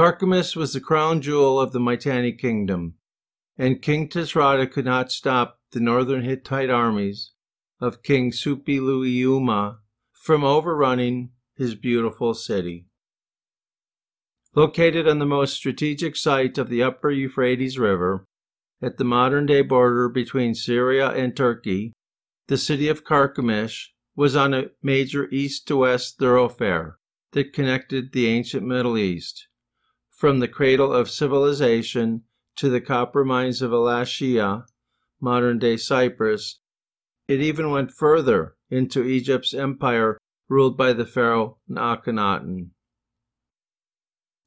Carchemish was the crown jewel of the Mitanni kingdom, and King Tushratta could not stop the northern Hittite armies of King Suppiluliuma from overrunning his beautiful city. Located on the most strategic site of the upper Euphrates River, at the modern day border between Syria and Turkey, the city of Carchemish was on a major east to west thoroughfare that connected the ancient Middle East, from the cradle of civilization to the copper mines of Alashiya, modern day Cyprus. It even went further into Egypt's empire ruled by the pharaoh Akhenaten.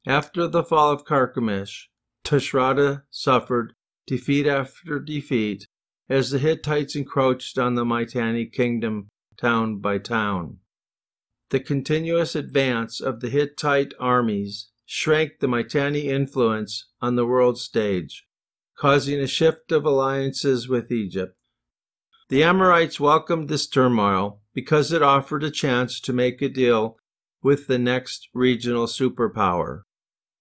After the fall of Carchemish, Tushratta suffered defeat after defeat as the Hittites encroached on the Mitanni kingdom town by town. The continuous advance of the Hittite armies shrank the Mitanni influence on the world stage, causing a shift of alliances with Egypt. The Amorites welcomed this turmoil because it offered a chance to make a deal with the next regional superpower.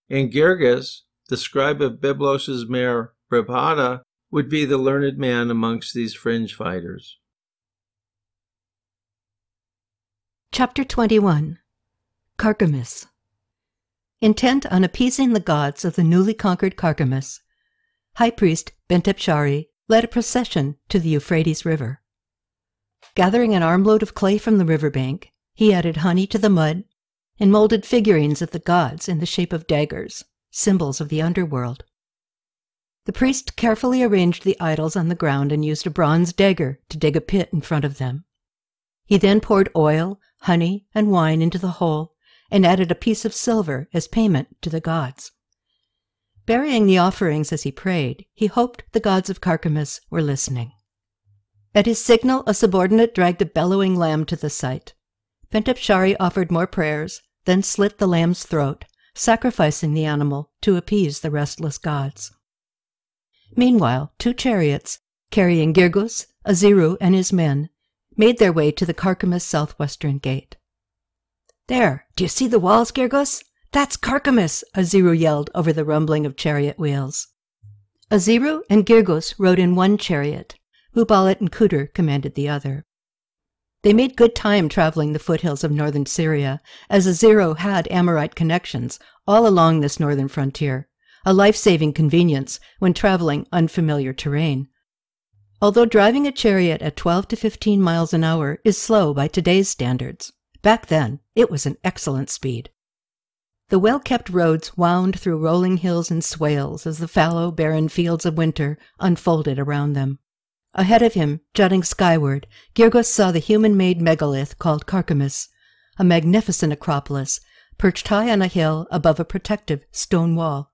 And Girgis, the scribe of Byblos's mayor Ribhada, would be the learned man amongst these fringe fighters. Chapter 21 Carchemish Intent on appeasing the gods of the newly conquered Carchemish, High Priest Bentepshari led a procession to the Euphrates River. Gathering an armload of clay from the river bank, he added honey to the mud and molded figurines of the gods in the shape of daggers, symbols of the underworld. The priest carefully arranged the idols on the ground and used a bronze dagger to dig a pit in front of them. He then poured oil, honey, and wine into the hole and added a piece of silver as payment to the gods. Burying the offerings as he prayed, he hoped the gods of Carchemish were listening. At his signal, a subordinate dragged a bellowing lamb to the site. Pentepshari offered more prayers, then slit the lamb's throat, sacrificing the animal to appease the restless gods. Meanwhile, two chariots, carrying Girgos, Aziru, and his men, made their way to the Carchemish southwestern gate. There, do you see the walls, Girgos? That's Carchemish, Aziru yelled over the rumbling of chariot wheels. Aziru and Girgos rode in one chariot. Ubalat and Kudur commanded the other. They made good time traveling the foothills of northern Syria, as Aziru had Amorite connections all along this northern frontier, a life-saving convenience when traveling unfamiliar terrain. Although driving a chariot at 12 to 15 miles an hour is slow by today's standards, Back then, it was an excellent speed. The well kept roads wound through rolling hills and swales as the fallow, barren fields of winter unfolded around them. Ahead of him, jutting skyward, Girgos saw the human made megalith called Carchemish, a magnificent acropolis perched high on a hill above a protective stone wall.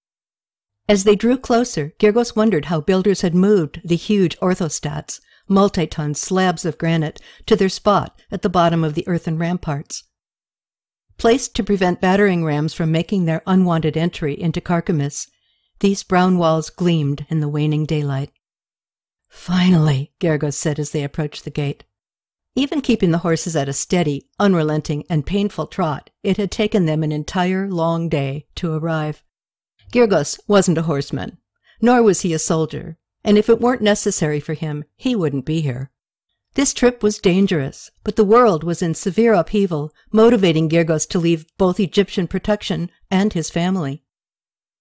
As they drew closer, Girgos wondered how builders had moved the huge orthostats, multi-ton slabs of granite to their spot at the bottom of the earthen ramparts. Placed to prevent battering rams from making their unwanted entry into Carchemish, these brown walls gleamed in the waning daylight. Finally, Girgos said as they approached the gate. Even keeping the horses at a steady, unrelenting, and painful trot, it had taken them an entire long day to arrive. Girgos wasn't a horseman, nor was he a soldier, and if it weren't necessary for him, he wouldn't be here. This trip was dangerous, but the world was in severe upheaval, motivating Girgos to leave both Egyptian protection and his family.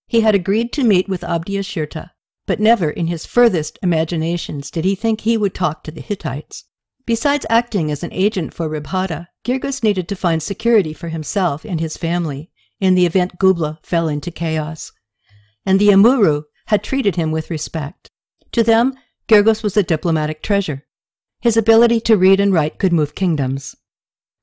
He had agreed to meet with Abdiashirta, but never in his furthest imaginations did he think he would talk to the Hittites. Besides acting as an agent for Ribhada, Girgos needed to find security for himself and his family in the event Gubla fell into chaos. And the Amurru had treated him with respect. To them, Girgos was a diplomatic treasure. His ability to read and write could move kingdoms.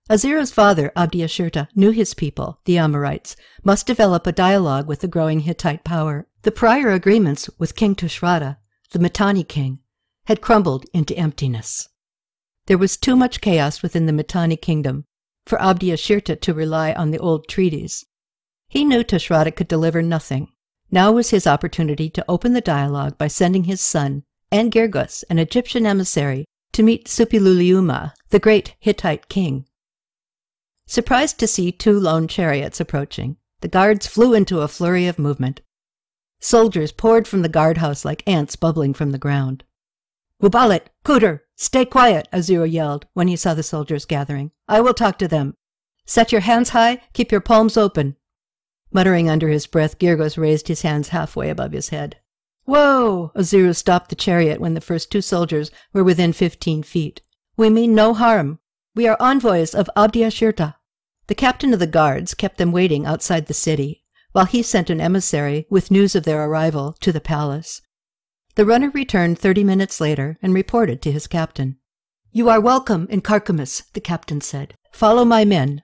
Aziru's father, Abdiashirta, knew his people, the Amorites, must develop a dialogue with the growing Hittite power. The prior agreements with King Tushratta, the Mitanni king, had crumbled into emptiness. There was too much chaos within the Mitanni kingdom for Abdiashirta to rely on the old treaties. He knew Tushratta could deliver nothing, now was his opportunity to open the dialogue by sending his son and Girgos, an Egyptian emissary, to meet Suppiluliuma, the great Hittite king. Surprised to see two lone chariots approaching, The guards flew into a flurry of movement. Soldiers poured from the guardhouse like ants bubbling from the ground. Wubalit, Cooter, stay quiet, Aziru yelled when he saw the soldiers gathering. I will talk to them. Set your hands high, keep your palms open. Muttering under his breath, Girgos raised his hands halfway above his head. Whoa! Aziru stopped the chariot when the first two soldiers were within fifteen feet. We mean no harm. We are envoys of Abdiashirta. The captain of the guards kept them waiting outside the city, while he sent an emissary with news of their arrival to the palace. The runner returned thirty minutes later and reported to his captain. You are welcome in Carchemish, the captain said. Follow my men.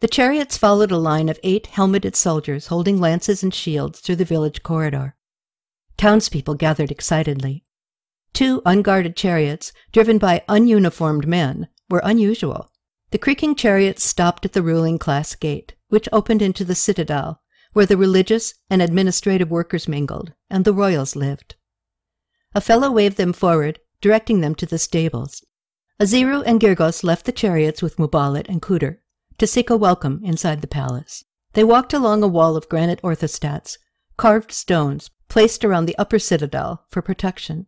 The chariots followed a line of eight helmeted soldiers holding lances and shields through the village corridor. Townspeople gathered excitedly. Two unguarded chariots, driven by ununiformed men, were unusual. The creaking chariots stopped at the ruling class gate, which opened into the citadel, where the religious and administrative workers mingled, and the royals lived. A fellow waved them forward, directing them to the stables. Aziru and Girgos left the chariots with Mubalit and Cooter to seek a welcome inside the palace. They walked along a wall of granite orthostats, carved stones placed around the upper citadel for protection.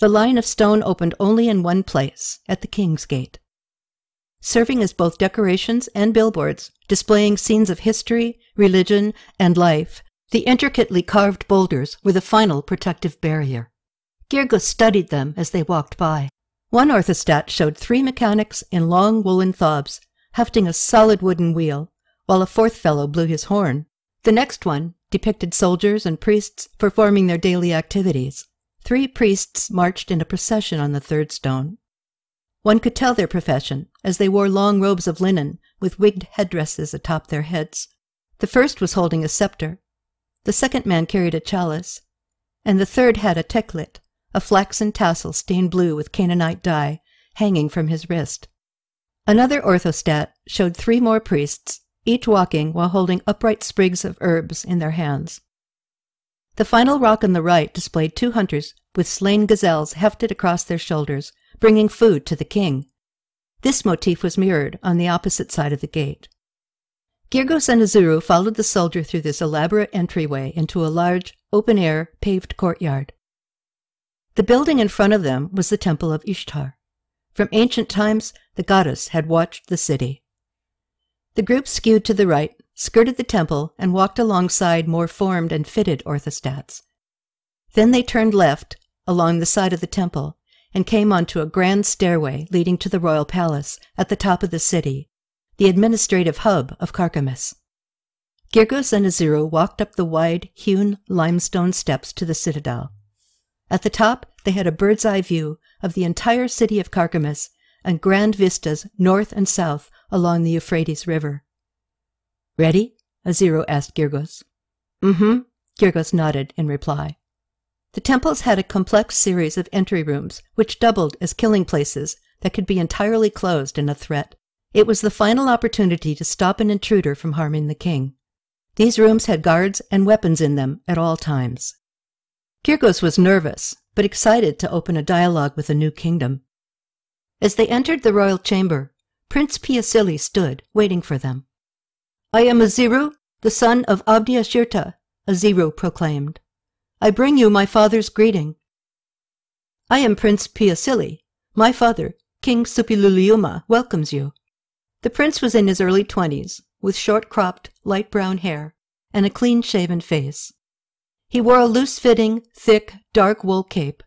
The line of stone opened only in one place, at the King's Gate. Serving as both decorations and billboards, displaying scenes of history, religion, and life, the intricately carved boulders were the final protective barrier. Girgos studied them as they walked by. One orthostat showed three mechanics in long woolen thobs, hefting a solid wooden wheel, while a fourth fellow blew his horn. The next one depicted soldiers and priests performing their daily activities. Three priests marched in a procession on the third stone. One could tell their profession, as they wore long robes of linen with wigged headdresses atop their heads. The first was holding a scepter, the second man carried a chalice, and the third had a teklit, a flaxen tassel stained blue with Canaanite dye, hanging from his wrist. Another orthostat showed three more priests, each walking while holding upright sprigs of herbs in their hands. The final rock on the right displayed two hunters with slain gazelles hefted across their shoulders, bringing food to the king. This motif was mirrored on the opposite side of the gate. Girgos and Aziru followed the soldier through this elaborate entryway into a large, open-air, paved courtyard. The building in front of them was the Temple of Ishtar. From ancient times, the goddess had watched the city. The group skewed to the right, skirted the temple, and walked alongside more formed and fitted orthostats. Then they turned left along the side of the temple and came onto a grand stairway leading to the royal palace at the top of the city, the administrative hub of Carchemish. Girgos and Aziru walked up the wide, hewn limestone steps to the citadel. At the top, they had a bird's eye view of the entire city of Carchemish and grand vistas north and south along the Euphrates River. Ready? Aziru asked Girgos. Mm-hmm, Girgos nodded in reply. The temples had a complex series of entry rooms which doubled as killing places that could be entirely closed in a threat. It was the final opportunity to stop an intruder from harming the king. These rooms had guards and weapons in them at all times. Girgos was nervous, but excited to open a dialogue with a new kingdom. As they entered the royal chamber, Prince Piasili stood, waiting for them. I am Aziru, the son of Abdiashirta, Aziru proclaimed. I bring you my father's greeting. I am Prince Piasili. My father, King Suppiluliuma, welcomes you. The prince was in his early twenties, with short cropped, light brown hair and a clean shaven face. He wore a loose fitting, thick, dark wool cape.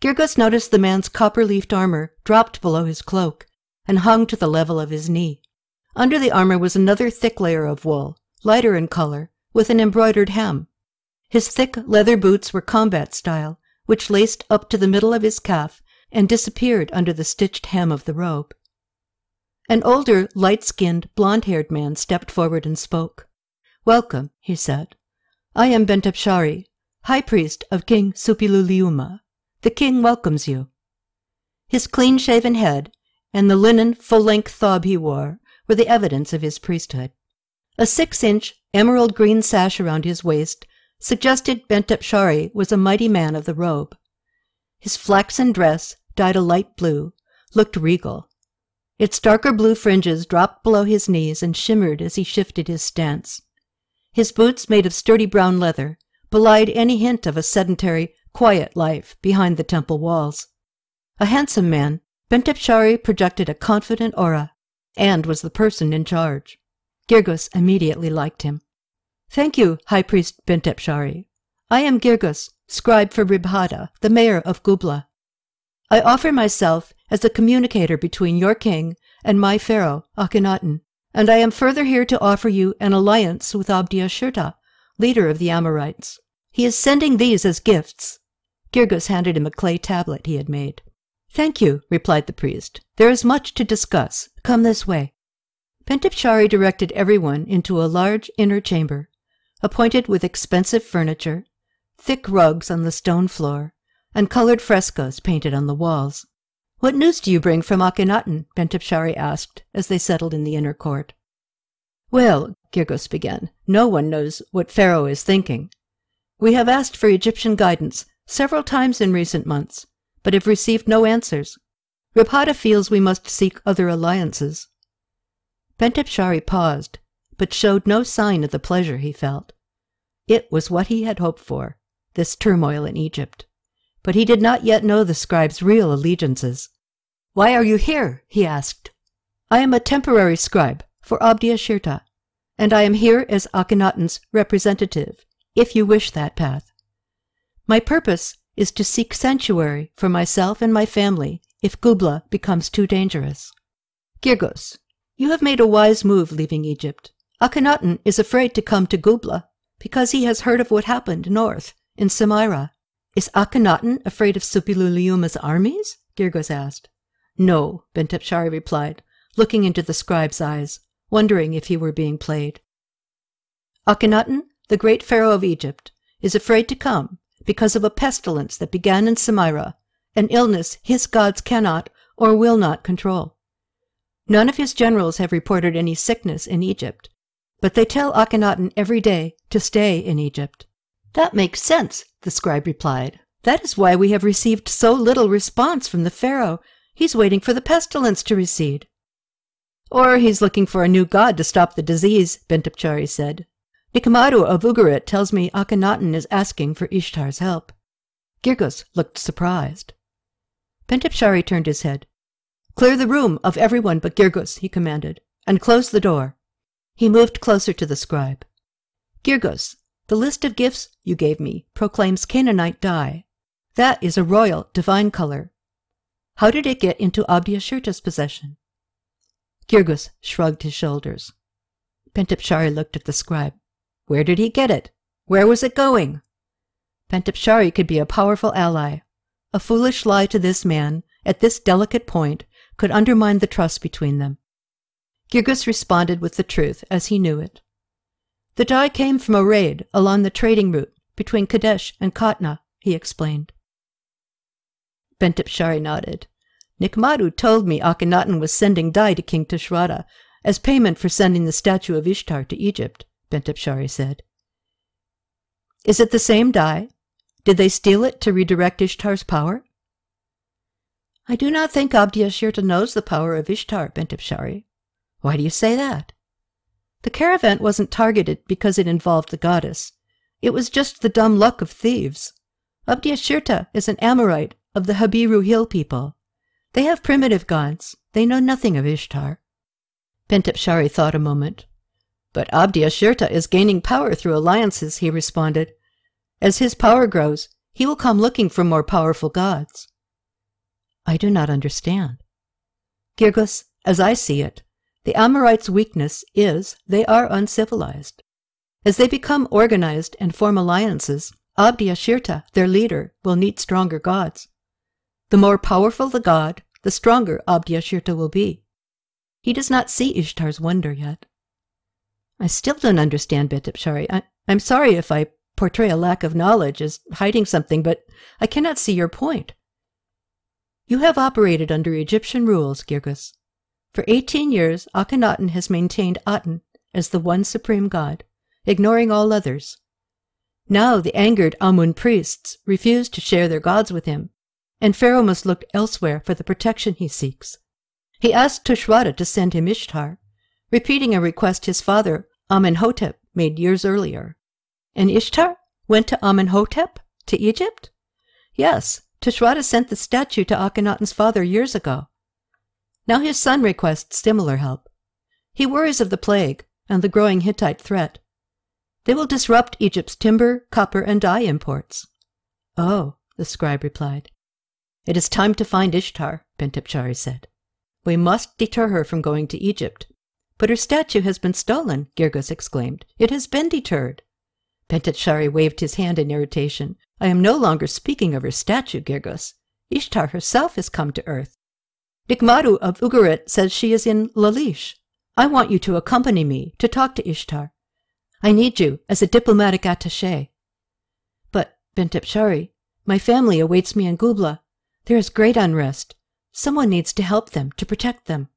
Girgos noticed the man's copper leafed armor dropped below his cloak and hung to the level of his knee. Under the armor was another thick layer of wool, lighter in color, with an embroidered hem. His thick leather boots were combat style, which laced up to the middle of his calf and disappeared under the stitched hem of the robe. An older, light-skinned, blond-haired man stepped forward and spoke. Welcome, he said. I am Bentepshari, High Priest of King Suppiluliuma. The king welcomes you. His clean-shaven head and the linen full-length thob he wore were the evidence of his priesthood. A six-inch emerald green sash around his waist suggested Bentepshari was a mighty man of the robe. His flaxen dress, dyed a light blue, looked regal, Its darker blue fringes dropped below his knees and shimmered as he shifted his stance. His boots, made of sturdy brown leather, belied any hint of a sedentary, quiet life behind the temple walls. A handsome man, Bentepshari projected a confident aura and was the person in charge. Girgis immediately liked him. Thank you, High Priest Bentepshari. I am Girgis, scribe for Ribhada, the mayor of Gubla. I offer myself as a communicator between your king and my pharaoh, Akhenaten, and I am further here to offer you an alliance with Abdiashirta, leader of the Amorites. He is sending these as gifts. Girgis handed him a clay tablet he had made. Thank you, replied the priest. There is much to discuss. Come this way. Pentipshari directed everyone into a large inner chamber, appointed with expensive furniture, thick rugs on the stone floor, and colored frescoes painted on the walls. What news do you bring from Akhenaten? Pentipshari asked as they settled in the inner court. Well, Girgis began, no one knows what Pharaoh is thinking. We have asked for Egyptian guidance several times in recent months, but have received no answers. Ribhada feels we must seek other alliances. Pentipshari paused, but showed no sign of the pleasure he felt. It was what he had hoped for, this turmoil in Egypt. But he did not yet know the scribe's real allegiances. Why are you here? he asked. I am a temporary scribe for Abdiashirta, and I am here as Akhenaten's representative, if you wish that path. My purpose is to seek sanctuary for myself and my family if Gubla becomes too dangerous. Girgis, you have made a wise move leaving Egypt. Akhenaten is afraid to come to Gubla because he has heard of what happened north in Samarra. Is Akhenaten afraid of Suppiluliuma's armies? Girgis asked. No, Bentepshari replied, looking into the scribe's eyes, wondering if he were being played. Akhenaten, the great pharaoh of Egypt, is afraid to come because of a pestilence that began in Samarra, an illness his gods cannot or will not control. None of his generals have reported any sickness in Egypt, but they tell Akhenaten every day to stay in Egypt. That makes sense, the scribe replied. That is why we have received so little response from the pharaoh He's waiting for the pestilence to recede. Or he's looking for a new god to stop the disease, Bentipchari said. Nikamaru of Ugarit tells me Akhenaten is asking for Ishtar's help. Girgis looked surprised. Bentipshari turned his head. Clear the room of everyone but Girgis, he commanded, and close the door. He moved closer to the scribe. Girgis, the list of gifts you gave me proclaims Canaanite dye. That is a royal, divine color, how did it get into Abdiashirta's possession? Girgis shrugged his shoulders. Pentipshari looked at the scribe. Where did he get it? Where was it going? Pentipshari could be a powerful ally. A foolish lie to this man, at this delicate point, could undermine the trust between them. Girgis responded with the truth as he knew it. The dye came from a raid along the trading route between Kadesh and Katna, he explained. Bentipshari nodded. Nikmaru told me Akhenaten was sending dye to King Tushratta as payment for sending the statue of Ishtar to Egypt, Bentipshari said. Is it the same dye? Did they steal it to redirect Ishtar's power? I do not think Abdiashirta knows the power of Ishtar, Bentipshari. Why do you say that? The caravan wasn't targeted because it involved the goddess. It was just the dumb luck of thieves. Abdiashirta is an Amorite of the Habiru Hill people. They have primitive gods. They know nothing of Ishtar. Pentipshari thought a moment. But Abdiashirta is gaining power through alliances, he responded. As his power grows, he will come looking for more powerful gods. I do not understand. Girgis, as I see it, the Amorites' weakness is they are uncivilized. As they become organized and form alliances, Abdiashirta, their leader, will need stronger gods. The more powerful the god, the stronger Abdiashirta will be. He does not see Ishtar's wonder yet. I still don't understand, Bentipshari. I, I'm sorry if I portray a lack of knowledge as hiding something, but I cannot see your point. You have operated under Egyptian rules, Girgis. For eighteen years, Akhenaten has maintained Aten as the one supreme god, ignoring all others. Now the angered Amun priests refuse to share their gods with him, and Pharaoh must look elsewhere for the protection he seeks. He asked Tushratta to send him Ishtar, repeating a request his father, Amenhotep, made years earlier. And Ishtar went to Amenhotep? To Egypt? Yes, Tushratta sent the statue to Akhenaten's father years ago. Now his son requests similar help. He worries of the plague and the growing Hittite threat. They will disrupt Egypt's timber, copper, and dye imports. Oh, the scribe replied. It is time to find Ishtar, Pentipshari said. We must deter her from going to Egypt. But her statue has been stolen, Girgos exclaimed. It has been deterred. Pentipshari waved his hand in irritation. I am no longer speaking of her statue, Girgos. Ishtar herself has come to earth. Nikmaru of Ugarit says she is in Lalish. I want you to accompany me to talk to Ishtar. I need you as a diplomatic attaché. But, Pentipshari, my family awaits me in Gubla. There is great unrest. Someone needs to help them, to protect them.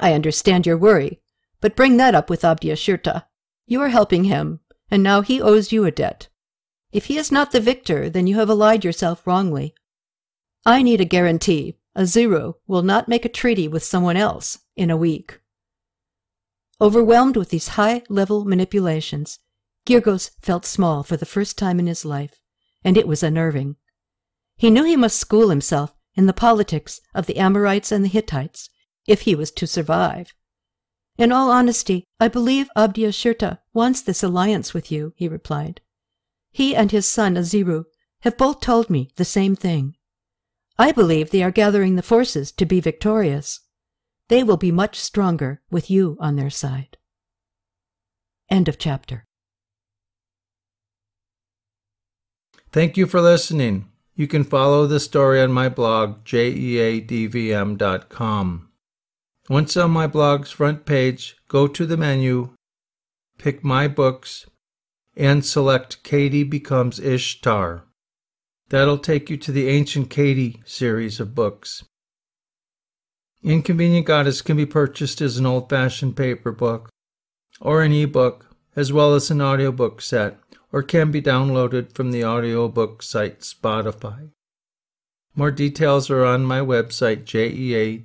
I understand your worry, but bring that up with Abdiashirta. You are helping him, and now he owes you a debt. If he is not the victor, then you have allied yourself wrongly. I need a guarantee. Aziru will not make a treaty with someone else in a week. Overwhelmed with these high-level manipulations, Girgos felt small for the first time in his life, and it was unnerving. He knew he must school himself in the politics of the Amorites and the Hittites if he was to survive. In all honesty, I believe Abdiashirta wants this alliance with you, he replied. He and his son Aziru have both told me the same thing. I believe they are gathering the forces to be victorious. They will be much stronger with you on their side. End of chapter. Thank you for listening. You can follow the story on my blog, jeadvm.com. Once on my blog's front page, go to the menu, pick My Books, and select Katie Becomes Ishtar. That'll take you to the Ancient Katie series of books. Inconvenient Goddess can be purchased as an old fashioned paper book or an e-book, as well as an audiobook set, or can be downloaded from the audiobook site Spotify. More details are on my website, jeadvm.com.